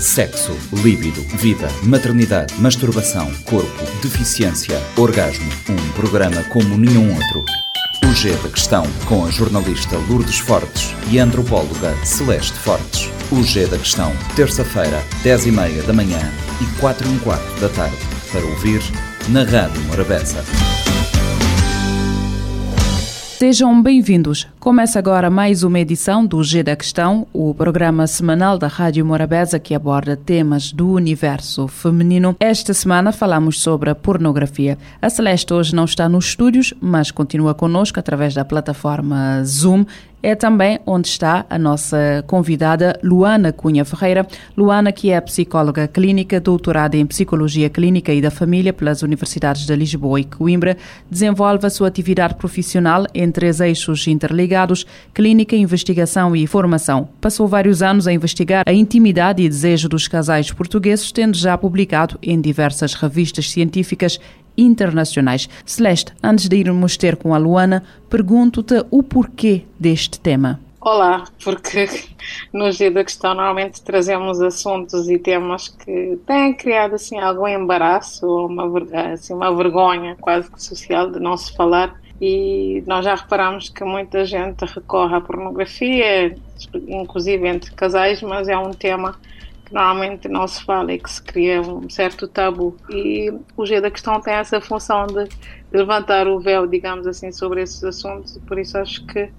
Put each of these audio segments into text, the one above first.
Sexo, líbido, vida, maternidade, masturbação, corpo, deficiência, orgasmo. Um programa como nenhum outro. O G da Questão, com a jornalista Lourdes Fortes e a antropóloga Celeste Fortes. O G da Questão, terça-feira, 10 e meia da manhã e 4 e um quarto da tarde. Para ouvir na Rádio Morabeza. Sejam bem-vindos. Começa agora mais uma edição do G da Questão, o programa semanal da Rádio Morabeza que aborda temas do universo feminino. Esta semana falamos sobre a pornografia. A Celeste hoje não está nos estúdios, mas continua conosco através da plataforma Zoom é também onde está a nossa convidada Luana Cunha Ferreira. Luana, que é psicóloga clínica, doutorada em Psicologia Clínica e da Família pelas Universidades de Lisboa e Coimbra, desenvolve a sua atividade profissional em três eixos interligados: clínica, investigação e formação. Passou vários anos a investigar a intimidade e desejo dos casais portugueses, tendo já publicado em diversas revistas científicas internacionais. Celeste, antes de irmos ter com a Luana, pergunto-te o porquê deste tema. Olá, porque no Dia da Questão normalmente trazemos assuntos e temas que têm criado assim algum embaraço ou uma, assim, uma vergonha quase que social de não se falar e nós já reparamos que muita gente recorre à pornografia, inclusive entre casais, mas é um tema que normalmente não se fala e que se cria um certo tabu. E o G da questão tem essa função de levantar o véu, digamos assim, sobre esses assuntos, e por isso acho que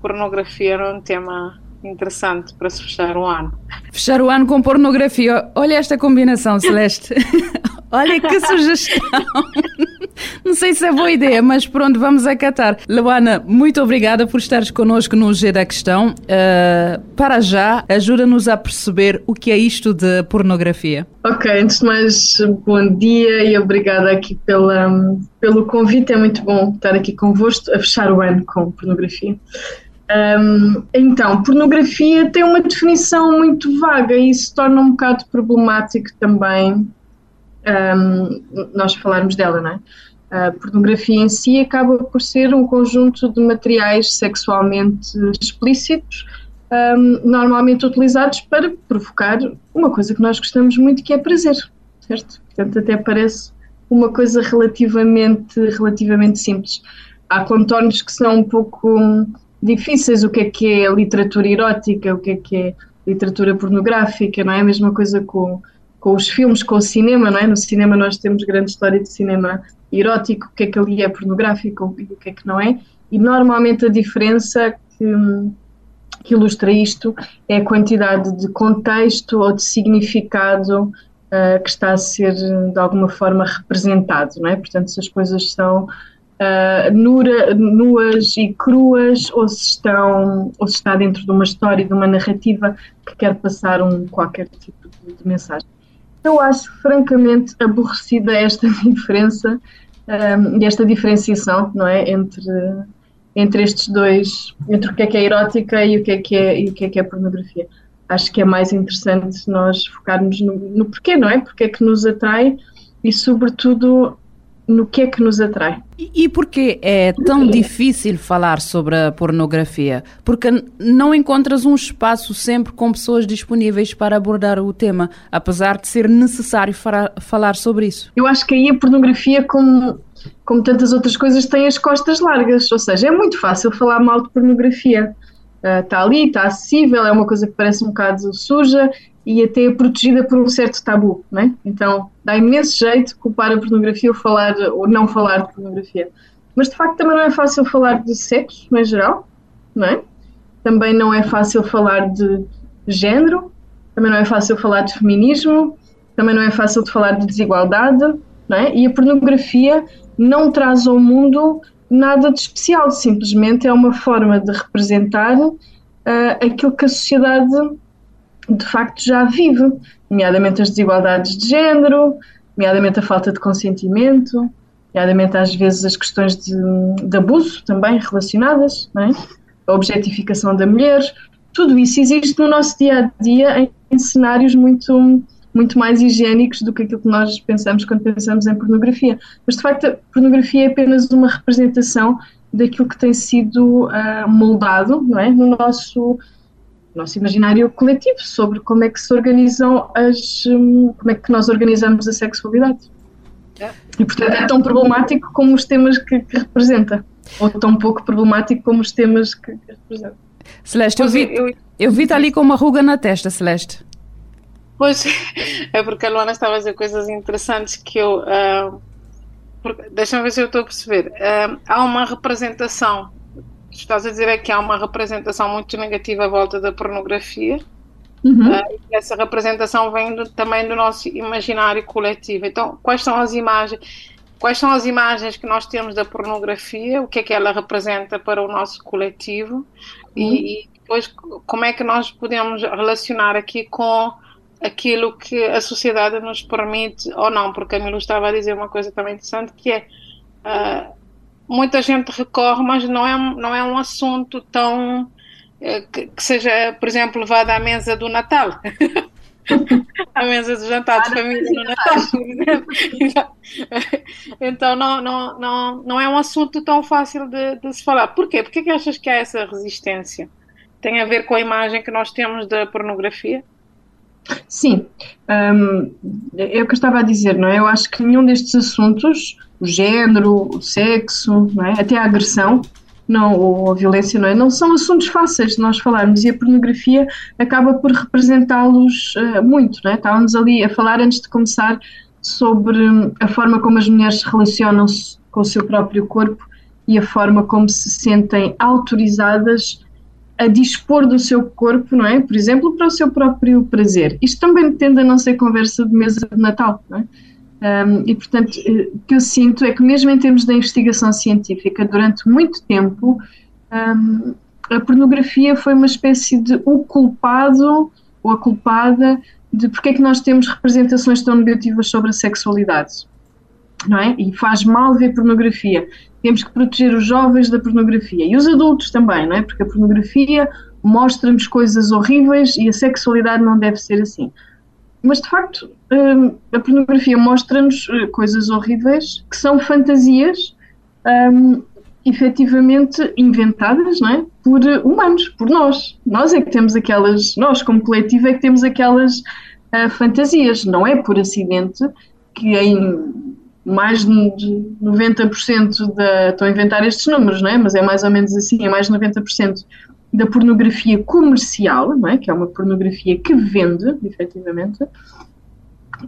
pornografia era um tema interessante para se fechar o ano. Fechar o ano com pornografia. Olha esta combinação, Celeste. Olha que sugestão. Não sei se é boa ideia, mas pronto, vamos acatar. Luana, muito obrigada por estares connosco no G da Questão. Uh, para já, ajuda-nos a perceber o que é isto de pornografia. Ok, antes de mais, bom dia e obrigada aqui pela, pelo convite. É muito bom estar aqui convosco a fechar o ano com pornografia. Um, então, pornografia tem uma definição muito vaga e isso torna um bocado problemático também um, nós falarmos dela, não é? A pornografia em si acaba por ser um conjunto de materiais sexualmente explícitos, um, normalmente utilizados para provocar uma coisa que nós gostamos muito, que é prazer, certo? Portanto, até parece uma coisa relativamente, relativamente simples. Há contornos que são um pouco difíceis, o que é que é literatura erótica, o que é que é literatura pornográfica, não é a mesma coisa com com os filmes, com o cinema, não é? No cinema nós temos grande história de cinema erótico, o que é que ali é pornográfico e o que é que não é, e normalmente a diferença que, que ilustra isto é a quantidade de contexto ou de significado uh, que está a ser de alguma forma representado, não é? Portanto, se as coisas são uh, nura, nuas e cruas ou se estão ou se está dentro de uma história, de uma narrativa que quer passar um qualquer tipo de, de mensagem. Eu acho francamente aborrecida esta diferença um, e esta diferenciação, não é, entre entre estes dois, entre o que é que é erótica e o que é que é e o que é que é pornografia. Acho que é mais interessante nós focarmos no, no porquê, não é? Porque é que nos atrai e sobretudo no que é que nos atrai. E, e porquê é tão difícil falar sobre a pornografia? Porque não encontras um espaço sempre com pessoas disponíveis para abordar o tema, apesar de ser necessário falar sobre isso. Eu acho que aí a pornografia, como, como tantas outras coisas, tem as costas largas, ou seja, é muito fácil falar mal de pornografia. Está uh, ali, está acessível, é uma coisa que parece um bocado suja e até protegida por um certo tabu, não é? Então dá imenso jeito culpar a pornografia ou falar ou não falar de pornografia. Mas de facto também não é fácil falar de sexo em geral, não é? Também não é fácil falar de género, também não é fácil falar de feminismo, também não é fácil de falar de desigualdade, não é? E a pornografia não traz ao mundo nada de especial, simplesmente é uma forma de representar uh, aquilo que a sociedade de facto já vive, nomeadamente as desigualdades de género, nomeadamente a falta de consentimento, nomeadamente às vezes as questões de, de abuso também relacionadas, é? a objetificação da mulher, tudo isso existe no nosso dia a dia em, em cenários muito muito mais higiênicos do que aquilo que nós pensamos quando pensamos em pornografia. Mas de facto a pornografia é apenas uma representação daquilo que tem sido uh, moldado não é? no nosso nosso imaginário coletivo sobre como é que se organizam as. Um, como é que nós organizamos a sexualidade. É. E portanto é tão problemático como os temas que, que representa, ou tão pouco problemático como os temas que, que representa. Celeste, eu vi, eu, eu vi-te ali com uma ruga na testa, Celeste. Pois, é porque a Luana estava a dizer coisas interessantes que eu. Uh, Deixa-me ver se eu estou a perceber. Uh, há uma representação estás a dizer é que há uma representação muito negativa à volta da pornografia. Uhum. Uh, essa representação vem do, também do nosso imaginário coletivo. Então, quais são as imagens? Quais são as imagens que nós temos da pornografia? O que é que ela representa para o nosso coletivo? Uhum. E, e depois, como é que nós podemos relacionar aqui com aquilo que a sociedade nos permite ou não? Porque a Milu estava a dizer uma coisa também interessante que é uh, muita gente recorre, mas não é, não é um assunto tão eh, que, que seja, por exemplo, levado à mesa do Natal. à mesa do jantar de família no Natal. então não, não, não, não é um assunto tão fácil de, de se falar. Porquê? Porquê que achas que há essa resistência? Tem a ver com a imagem que nós temos da pornografia? Sim, um, é o que eu estava a dizer, não é? Eu acho que nenhum destes assuntos o género, o sexo, é? até a agressão, não, ou a violência, não é? Não são assuntos fáceis de nós falarmos e a pornografia acaba por representá-los uh, muito, não é? Estávamos ali a falar antes de começar sobre a forma como as mulheres se relacionam -se com o seu próprio corpo e a forma como se sentem autorizadas a dispor do seu corpo, não é? Por exemplo, para o seu próprio prazer. Isto também tende a não ser conversa de mesa de Natal, não é? Um, e, portanto, eh, o que eu sinto é que, mesmo em termos da investigação científica, durante muito tempo, um, a pornografia foi uma espécie de o culpado ou a culpada de porque é que nós temos representações tão negativas sobre a sexualidade. Não é? E faz mal ver pornografia. Temos que proteger os jovens da pornografia e os adultos também, não é? Porque a pornografia mostra-nos coisas horríveis e a sexualidade não deve ser assim. Mas de facto, hum, a pornografia mostra-nos eh, coisas horríveis que são fantasias um, efetivamente inventadas não é? por humanos, por nós. Nós é que temos aquelas, nós como coletivo é que temos aquelas uh, fantasias. Não é por acidente que em mais de 90% da. Estou a inventar estes números, não é? mas é mais ou menos assim: é mais de 90% da pornografia comercial, não é? que é uma pornografia que vende, efetivamente,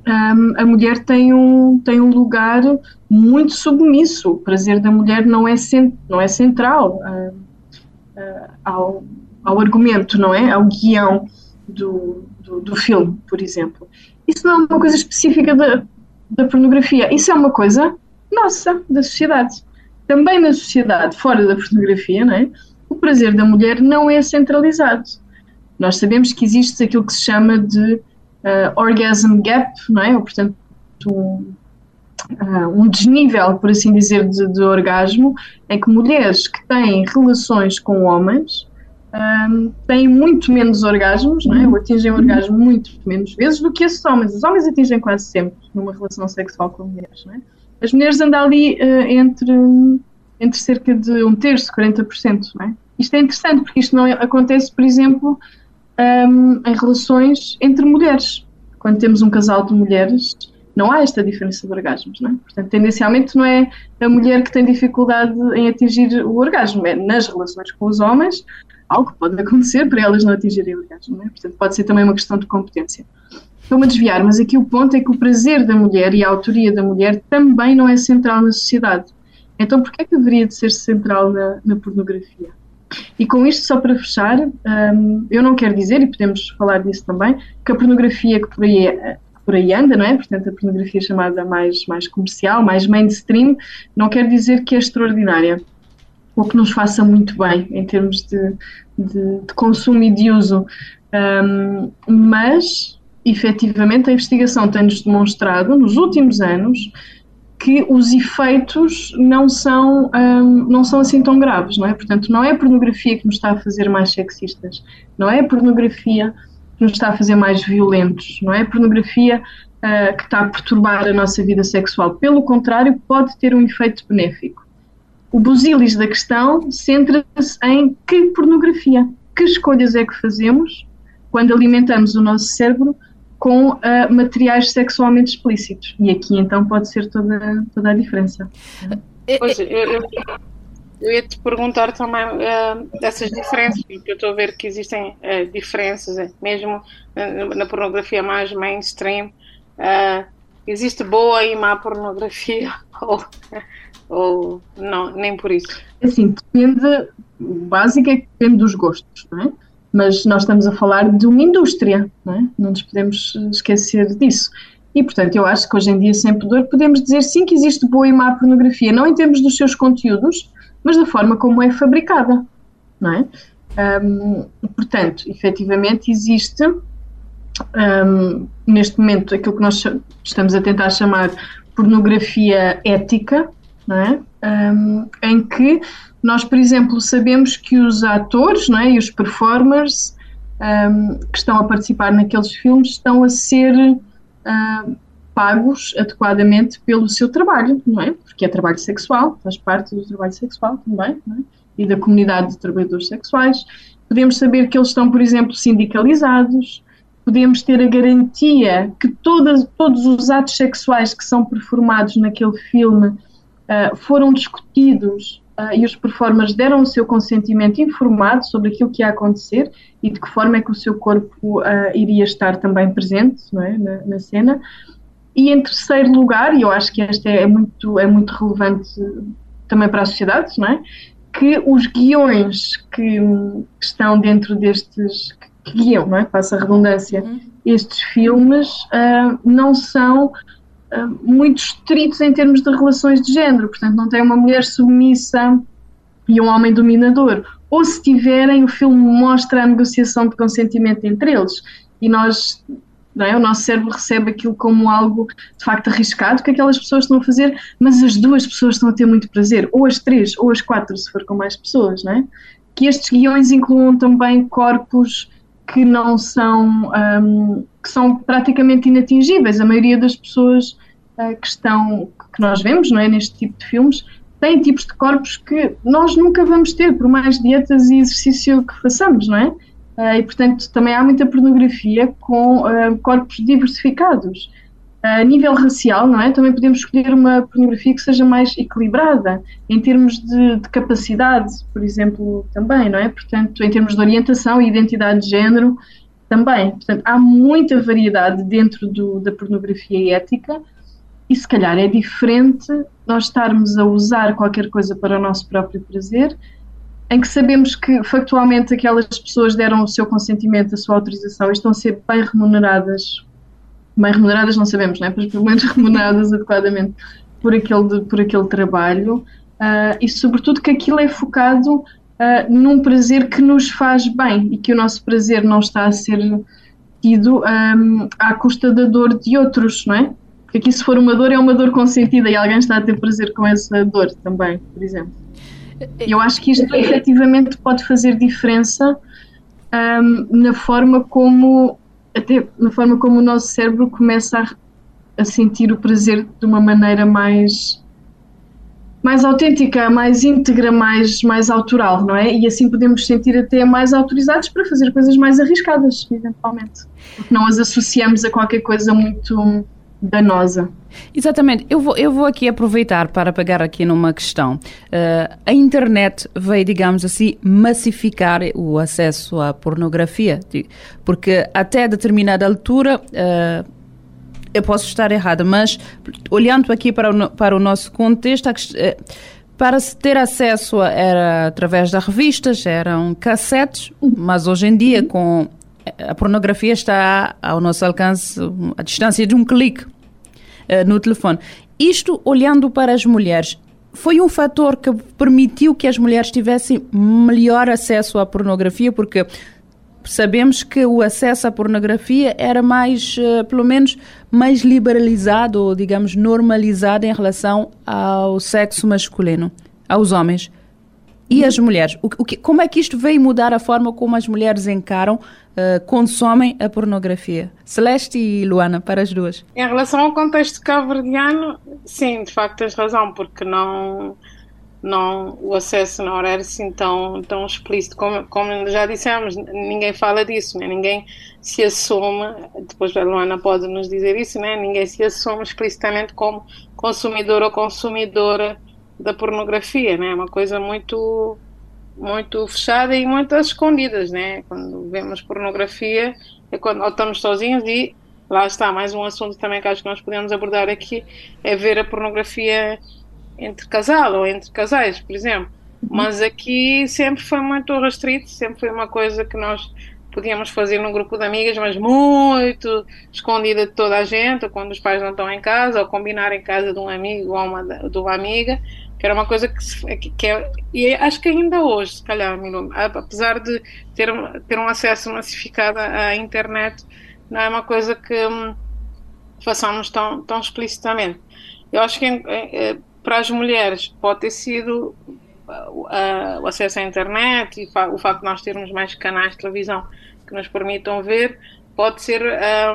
um, a mulher tem um, tem um lugar muito submisso. O prazer da mulher não é, cent, não é central uh, uh, ao, ao argumento, não é? Ao guião do, do, do, filme, por exemplo. Isso não é uma coisa específica da, da pornografia, isso é uma coisa nossa, da sociedade. Também na sociedade, fora da pornografia, não é? o prazer da mulher não é centralizado. Nós sabemos que existe aquilo que se chama de uh, orgasm gap, não é? Ou, portanto, um, uh, um desnível, por assim dizer, de, de, orgasmo, em que mulheres que têm relações com homens um, têm muito menos orgasmos, não é? Ou atingem o orgasmo muito menos vezes do que esses homens. Os homens atingem quase sempre numa relação sexual com mulheres, não é? As mulheres andam ali uh, entre entre cerca de um terço, 40%. Não é? Isto é interessante porque isto não acontece, por exemplo, um, em relações entre mulheres. Quando temos um casal de mulheres, não há esta diferença de orgasmos. Não é? Portanto, tendencialmente não é a mulher que tem dificuldade em atingir o orgasmo, é nas relações com os homens, algo pode acontecer para elas não atingirem orgasmo. Não é? Portanto, pode ser também uma questão de competência. Estou-me a desviar, mas aqui o ponto é que o prazer da mulher e a autoria da mulher também não é central na sociedade. Então, porquê é que deveria de ser central na, na pornografia? E com isto, só para fechar, um, eu não quero dizer, e podemos falar disso também, que a pornografia que por aí, por aí anda, não é? Portanto, a pornografia chamada mais, mais comercial, mais mainstream, não quer dizer que é extraordinária ou que nos faça muito bem em termos de, de, de consumo e de uso. Um, mas, efetivamente, a investigação tem-nos demonstrado, nos últimos anos, que os efeitos não são, um, não são assim tão graves, não é? Portanto, não é a pornografia que nos está a fazer mais sexistas, não é a pornografia que nos está a fazer mais violentos, não é a pornografia uh, que está a perturbar a nossa vida sexual. Pelo contrário, pode ter um efeito benéfico. O busilis da questão centra-se em que pornografia. que escolhas é que fazemos quando alimentamos o nosso cérebro com uh, materiais sexualmente explícitos. E aqui então pode ser toda, toda a diferença. Pois, eu, eu, eu ia te perguntar também uh, dessas diferenças, porque eu estou a ver que existem uh, diferenças, mesmo na, na, pornografia mais mainstream. existe boa e má pornografia, ou, ou não, nem por isso? Assim, depende, o básico é que depende dos gostos, não é? mas nós estamos a falar de uma indústria, não, é? não nos podemos esquecer disso. E, portanto, eu acho que hoje em dia, sem pudor, podemos dizer sim que existe boa e má pornografia, não em termos dos seus conteúdos, mas da forma como é fabricada, não é? Um, portanto, efetivamente, existe um, neste momento aquilo que nós estamos a tentar chamar pornografia ética, não é? Um, em que nós, por exemplo, sabemos que os atores não é, e os performers um, que estão a participar naqueles filmes estão a ser uh, pagos adequadamente pelo seu trabalho, não é? Porque é trabalho sexual, faz parte do trabalho sexual também, é? e da comunidade de trabalhadores sexuais. Podemos saber que eles estão, por exemplo, sindicalizados, podemos ter a garantia que todas, todos os atos sexuais que são performados naquele filme uh, foram discutidos uh, e os performers deram o seu consentimento informado sobre aquilo que ia acontecer e de que forma é que o seu corpo uh, iria estar também presente é, na, na, cena. E em terceiro lugar, e eu acho que este é, muito, é muito relevante também para a sociedade, não é? que os guiões que, que estão dentro destes, que guiam, não é? passa a redundância, uhum. estes filmes uh, não são ah, muito estritos em termos de relações de género, portanto, não tem uma mulher submissa e um homem dominador. Ou se tiverem, o filme mostra a negociação de consentimento entre eles e nós, é? o nosso cérebro recebe aquilo como algo de facto arriscado que aquelas pessoas estão a fazer, mas as duas pessoas estão a ter muito prazer, ou as três, ou as quatro, se for com mais pessoas, não é? Que estes guiões incluam também corpos que não são, um, que são praticamente inatingíveis. A maioria das pessoas que que nós vemos, não é, neste tipo de filmes, têm tipos de corpos que nós nunca vamos ter, por mais dietas e exercício que façamos, não é? Uh, e portanto também há muita pornografia com uh, corpos diversificados. A nível racial, não é? Também podemos escolher uma pornografia que seja mais equilibrada em termos de, de, capacidade, por exemplo, também, não é? Portanto, em termos de orientação e identidade de género, também. Portanto, há muita variedade dentro do, da pornografia ética e se calhar é diferente nós estarmos a usar qualquer coisa para o nosso próprio prazer, em que sabemos que factualmente aquelas pessoas deram o seu consentimento, a sua autorização e estão a ser bem remuneradas bem remuneradas não sabemos, não é? mas pelo menos remuneradas adequadamente por aquele, por aquele trabalho uh, e sobretudo que aquilo é focado uh, num prazer que nos faz bem e que o nosso prazer não está a ser tido um, à custa da dor de outros, não é? Porque aqui se for uma dor é uma dor consentida e alguém está a ter prazer com essa dor também, por exemplo. Eu acho que isto efetivamente pode fazer diferença um, na forma como até na forma como o nosso cérebro começa a, a sentir o prazer de uma maneira mais mais autêntica, mais íntegra, mais, mais autoral, não é? E assim podemos sentir até mais autorizados para fazer coisas mais arriscadas, eventualmente. Porque não as associamos a qualquer coisa muito danosa. Exatamente. Eu vou, eu vou aqui aproveitar para pegar aqui numa questão. Uh, a internet veio, digamos assim, massificar o acesso à pornografia, porque até determinada altura, uh, eu posso estar errada, mas olhando aqui para o, para o nosso contexto, uh, para se ter acesso era através das revistas, eram cassetes, mas hoje em dia com a pornografia está ao nosso alcance a distância de um clique uh, no telefone. Isto olhando para as mulheres, foi um fator que permitiu que as mulheres tivessem melhor acesso à pornografia, porque sabemos que o acesso à pornografia era mais, uh, pelo menos, mais liberalizado ou, digamos, normalizado em relação ao sexo masculino, aos homens. E as mulheres? O, o que, como é que isto veio mudar a forma como as mulheres encaram, uh, consomem a pornografia? Celeste e Luana, para as duas. Em relação ao contexto cabo-verdiano, sim, de facto tens razão, porque não, não, o acesso não era assim tão, tão explícito. Como, como já dissemos, ninguém fala disso, né? ninguém se assume, depois a Luana pode nos dizer isso, né? ninguém se assume explicitamente como consumidor ou consumidora da pornografia, né? é uma coisa muito muito fechada e muito às escondidas, né? Quando vemos pornografia é quando ou estamos sozinhos e lá está mais um assunto também que acho que nós podemos abordar aqui é ver a pornografia entre casal ou entre casais, por exemplo. Uhum. Mas aqui sempre foi muito restrito, sempre foi uma coisa que nós podíamos fazer num grupo de amigas, mas muito escondida de toda a gente, ou quando os pais não estão em casa, ou combinar em casa de um amigo ou uma, de uma amiga, que era uma coisa que, que, que é, e acho que ainda hoje, se calhar, apesar de ter, ter um acesso massificado à internet, não é uma coisa que hum, façamos tão, tão explicitamente. Eu acho que é, para as mulheres pode ter sido uh, o acesso à internet e o facto de nós termos mais canais de televisão que nos permitam ver, pode ser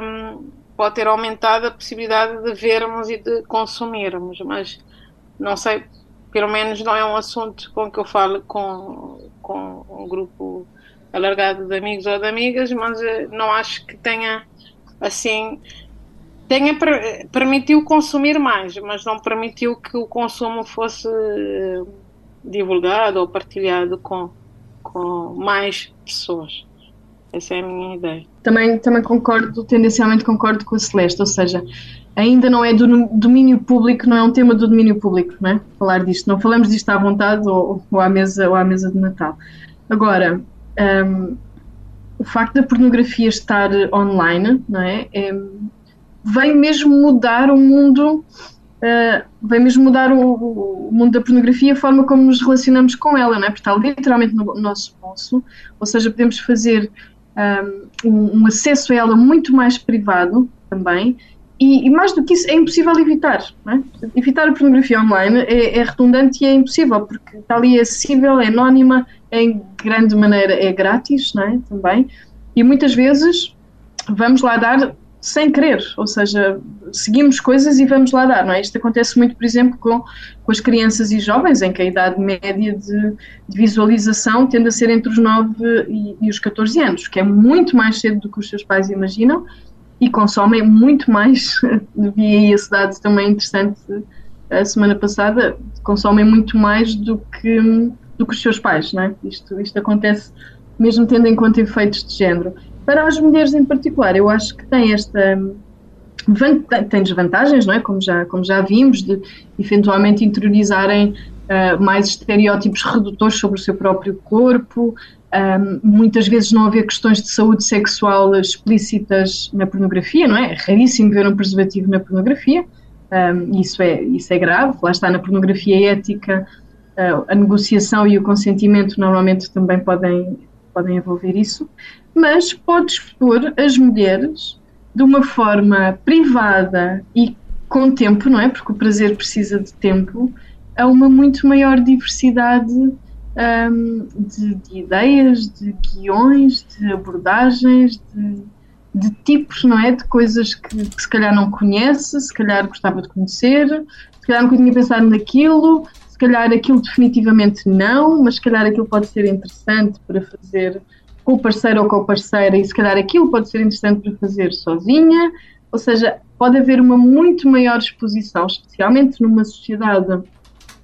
um, pode ter aumentado a possibilidade de vermos e de consumirmos, mas não sei, pelo menos não é um assunto com que eu falo com, com um grupo alargado de amigos ou de amigas, mas uh, não acho que tenha assim tenha permitiu consumir mais, mas não permitiu que o consumo fosse eh, divulgado ou partilhado com, com mais pessoas. Essa é a minha ideia. Também, também concordo, tendencialmente concordo com a Celeste, ou seja, ainda não é do domínio público, não é um tema do domínio público, não é? Falar disto. Não falamos disto à vontade ou, ou, à, mesa, ou à mesa de Natal. Agora, um, o facto da pornografia estar online, não é? é vem mesmo mudar o mundo, uh, mesmo mudar o, o, mundo da pornografia, a forma como nos relacionamos com ela, não é? Porque está literalmente no, no nosso bolso, ou seja, podemos fazer um, um, acesso a ela muito mais privado também. E, e, mais do que isso, é impossível evitar. É? Evitar a pornografia online é, é redundante e é impossível, porque está ali acessível, é anónima, em grande maneira é grátis não é? também. E muitas vezes vamos lá dar sem querer, ou seja, seguimos coisas e vamos lá dar, não é? Isto acontece muito, por exemplo, com, com as crianças e jovens, em que a idade média de, de visualização tende a ser entre os 9 e, e, os 14 anos, que é muito mais cedo do que os seus pais imaginam e consomem muito mais, vi esse dado também interessante a semana passada, consomem muito mais do que, do que os seus pais, não é? Isto, isto acontece mesmo tendo em conta efeitos de género. Para as mulheres em particular, eu acho que tem esta tem desvantagens, não é? Como já, como já vimos, de eventualmente interiorizarem uh, mais estereótipos redutores sobre o seu próprio corpo, um, muitas vezes não haver questões de saúde sexual explícitas na pornografia, não é? É raríssimo ver um preservativo na pornografia, um, isso, é, isso é grave. Lá está na pornografia ética, uh, a negociação e o consentimento normalmente também podem, podem envolver isso mas pode expor as mulheres de uma forma privada e com tempo, não é? Porque o prazer precisa de tempo, a uma muito maior diversidade um, de, de, ideias, de guiões, de abordagens, de, de, tipos, não é? De coisas que, que, se calhar não conhece, se calhar gostava de conhecer, se calhar nunca tinha pensado naquilo, calhar aquilo definitivamente não, mas se calhar aquilo pode ser interessante para fazer com o parceiro ou com a parceira e se calhar aquilo pode ser interessante para fazer sozinha, ou seja, pode haver uma muito maior exposição, especialmente numa sociedade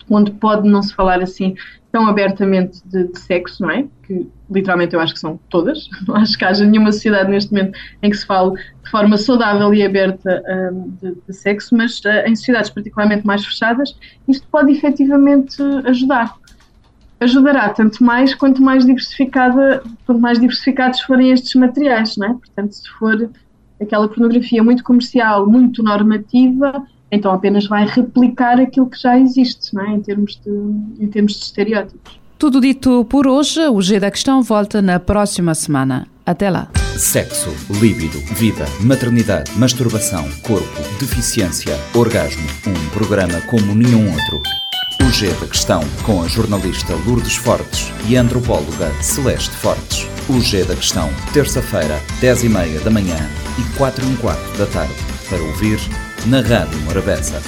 onde pode não se falar assim tão abertamente de, de, sexo, não é? Que literalmente eu acho que são todas. Não acho que haja nenhuma sociedade neste momento em que se fale de forma saudável e aberta um, de, de, sexo, mas uh, em sociedades particularmente mais fechadas, isto pode efetivamente ajudar ajudará tanto mais quanto mais diversificada, quanto mais diversificados forem estes materiais, não é? Portanto, se for aquela pornografia muito comercial, muito normativa, então apenas vai replicar aquilo que já existe, não é? Em termos de, em termos de estereótipos. Tudo dito por hoje, o G da Questão volta na próxima semana. Até lá. Sexo, líbido, vida, maternidade, masturbação, corpo, deficiência, orgasmo. Um programa como nenhum outro. O G da Questão, com a jornalista Lourdes Fortes e a antropóloga Celeste Fortes. O G da Questão, terça-feira, 10 e meia da manhã e 4 e um quarto da tarde, para ouvir na Rádio Morabeza.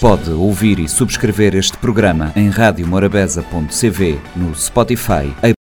Pode ouvir e subscrever este programa em radiomorabeza.cv no Spotify,